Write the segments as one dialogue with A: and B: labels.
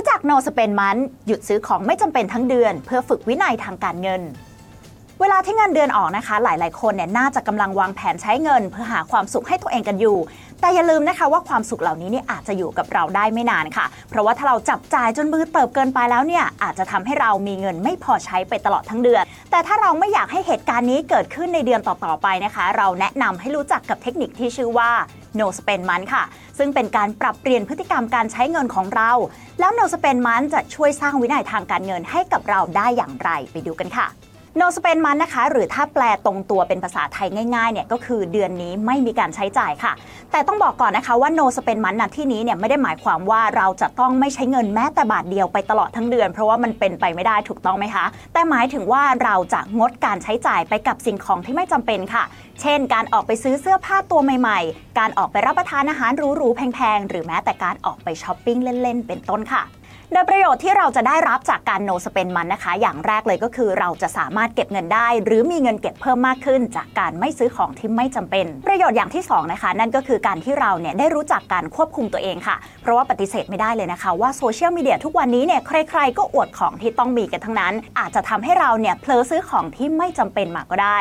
A: รู้จัก no spend month หยุดซื้อของไม่จำเป็นทั้งเดือน เพื่อฝึกวินัยทางการเงิน เวลาที่เงินเดือนออกนะคะ หลายๆ คนเนี่ยน่าจะกำลังวางแผนใช้เงิน เพื่อหาความสุขให้ตัวเองกันอยู่ แต่อย่าลืมนะคะว่าความสุขเหล่านี้เนี่ยอาจจะอยู่กับเราได้ไม่นานค่ะ เพราะว่าถ้าเราจับจ่ายจนมือเติบเกินไปแล้วเนี่ยอาจจะทำให้เรามีเงินไม่พอใช้ไปตลอดทั้งเดือน แต่ถ้าเราไม่อยากให้เหตุการณ์นี้เกิดขึ้นในเดือนต่อๆไปนะคะ เราแนะนำให้รู้จักกับเทคนิคที่ชื่อว่า no spend month ค่ะ ซึ่งเป็นการปรับเปลี่ยนพฤติกรรมการใช้เงินของเรา แล้ว no spend month จะช่วยสร้างวินัยทางการเงินให้กับเราได้อย่างไรไปดูกันค่ะ no spend month นะคะ หรือถ้าแปลตรงตัวเป็นภาษาไทยง่ายๆเนี่ยก็คือเดือนนี้ไม่มีการใช้จ่ายค่ะ แต่ต้องบอกก่อนนะคะว่า no spend month ณที่นี้เนี่ยไม่ได้หมายความว่าเราจะต้องไม่ใช้เงินแม้แต่บาทเดียวไปตลอดทั้งเดือน เพราะว่ามันเป็นไปไม่ได้ถูกต้องไหมคะ แต่หมายถึงว่าเราจะงดการใช้จ่ายไปกับสิ่งของที่ไม่จำเป็นค่ะ เช่น การออกไปซื้อเสื้อผ้าตัวใหม่ ๆ การออกไปรับประทานอาหารหรูๆแพงๆหรือแม้แต่การออกไปช้อปปิ้งเล่นๆเป็นต้นค่ะ โดยประโยชน์ที่เราจะได้รับจากการ no spend มันนะคะ อย่างแรกเลยก็คือเราจะสามารถเก็บเงินได้ หรือมีเงินเก็บเพิ่มมากขึ้น จากการไม่ซื้อของที่ไม่จำเป็น ประโยชน์อย่างที่2นะคะนั่นก็คือการที่เราเนี่ยได้รู้จักการควบคุมตัวเองค่ะ เพราะว่าปฏิเสธไม่ได้เลยนะคะว่าโซเชียลมีเดียทุกวันนี้เนี่ยใคร ๆ ก็อวดของที่ต้องมีกันทั้งนั้น อาจจะทำให้เราเนี่ยเผลอซื้อของที่ไม่จำเป็นมาก็ได้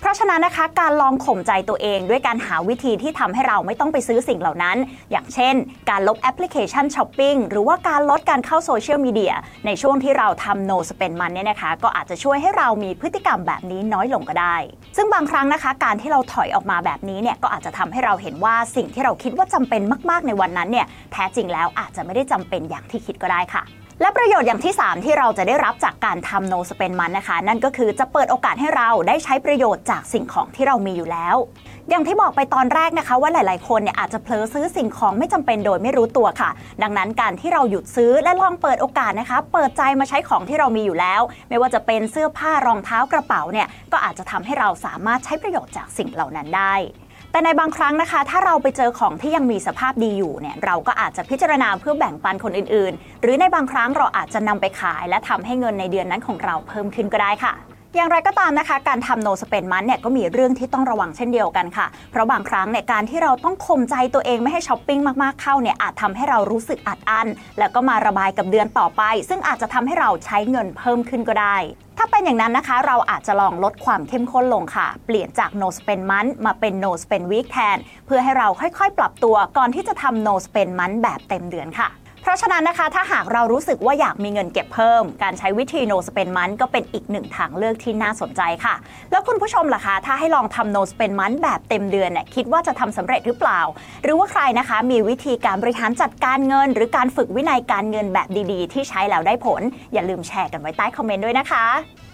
A: เพราะฉะนั้นนะคะการลองข่มใจตัวเองด้วยการหาวิธีที่ทำให้เราไม่ต้องไปซื้อสิ่งเหล่านั้น อย่างเช่น การลบแอปพลิเคชันช้อปปิ้งหรือว่าการลดการเข้าโซเชียลมีเดียในช่วงที่เราทำ no spend มันเนี่ยนะคะ ก็อาจจะช่วยให้เรามีพฤติกรรมแบบนี้น้อยลงก็ได้ ซึ่งบางครั้งนะคะ การที่เราถอยออกมาแบบนี้เนี่ยก็อาจจะทำให้เราเห็นว่าสิ่งที่เราคิดว่าจำเป็นมาก ๆ ในวันนั้นเนี่ยแท้จริงแล้วอาจจะไม่ได้จำเป็นอย่างที่คิดก็ได้ค่ะ และประโยชน์อย่างที่ 3 ที่เราจะได้รับจากการทำ no spend month นะคะ นั่นก็คือจะเปิดโอกาสให้เราได้ใช้ประโยชน์จากสิ่งของที่เรามีอยู่แล้วอย่างที่บอกไปตอนแรกนะคะว่าหลาย ๆ คนเนี่ยอาจจะเผลอซื้อสิ่งของไม่จำเป็นโดยไม่รู้ตัวค่ะ ดังนั้นการที่เราหยุดซื้อและลองเปิดโอกาสนะคะ เปิดใจมาใช้ของที่เรามีอยู่แล้ว ไม่ว่าจะเป็นเสื้อผ้ารองเท้ากระเป๋าเนี่ยก็อาจจะทำให้เราสามารถใช้ประโยชน์จากสิ่งเหล่านั้นได้ แต่ในบางครั้งนะคะ ถ้าเราไปเจอของที่ยังมีสภาพดีอยู่เนี่ยเราก็อาจจะพิจารณาเพื่อแบ่งปันคนอื่นๆ หรือในบางครั้งเราอาจจะนำไปขาย และทำให้เงินในเดือนนั้นของเราเพิ่มขึ้นก็ได้ค่ะอย่างไรก็ตามนะคะ การทำ no spend month เนี่ยก็มีเรื่องที่ต้องระวังเช่นเดียวกันค่ะ เพราะบางครั้งเนี่ยการที่เราต้องข่มใจตัวเองไม่ให้ช้อปปิ้งมากๆเข้าเนี่ยอาจทำให้เรารู้สึกอัดอั้นแล้วก็มาระบายกับเดือนต่อไป ซึ่งอาจจะทำให้เราใช้เงินเพิ่มขึ้นก็ได้ ถ้าเป็นอย่างนั้นนะคะ เราอาจจะลองลดความเข้มข้นลงค่ะ เปลี่ยนจาก no spend month มาเป็น no spend week แทน เพื่อให้เราค่อยๆ ปรับตัวก่อนที่จะทำ no spend month แบบเต็มเดือนค่ะะฉะนั้นนะคะ ถ้าหากเรารู้สึกว่าอยากมีเงินเก็บเพิ่ม การใช้วิธี no spend month ก็เป็นอีกหนึ่งทางเลือกที่น่าสนใจค่ะ แล้วคุณผู้ชมล่ะคะ ถ้าให้ลองทำ no spend month แบบเต็มเดือนเนี่ยคิดว่าจะทำสำเร็จหรือเปล่า หรือว่าใครนะคะ มีวิธีการบริหารจัดการเงิน หรือการฝึกวินัยการเงินแบบดีๆ ที่ใช้แล้วได้ผล อย่าลืมแชร์กันไว้ใต้คอมเมนต์ด้วยนะคะ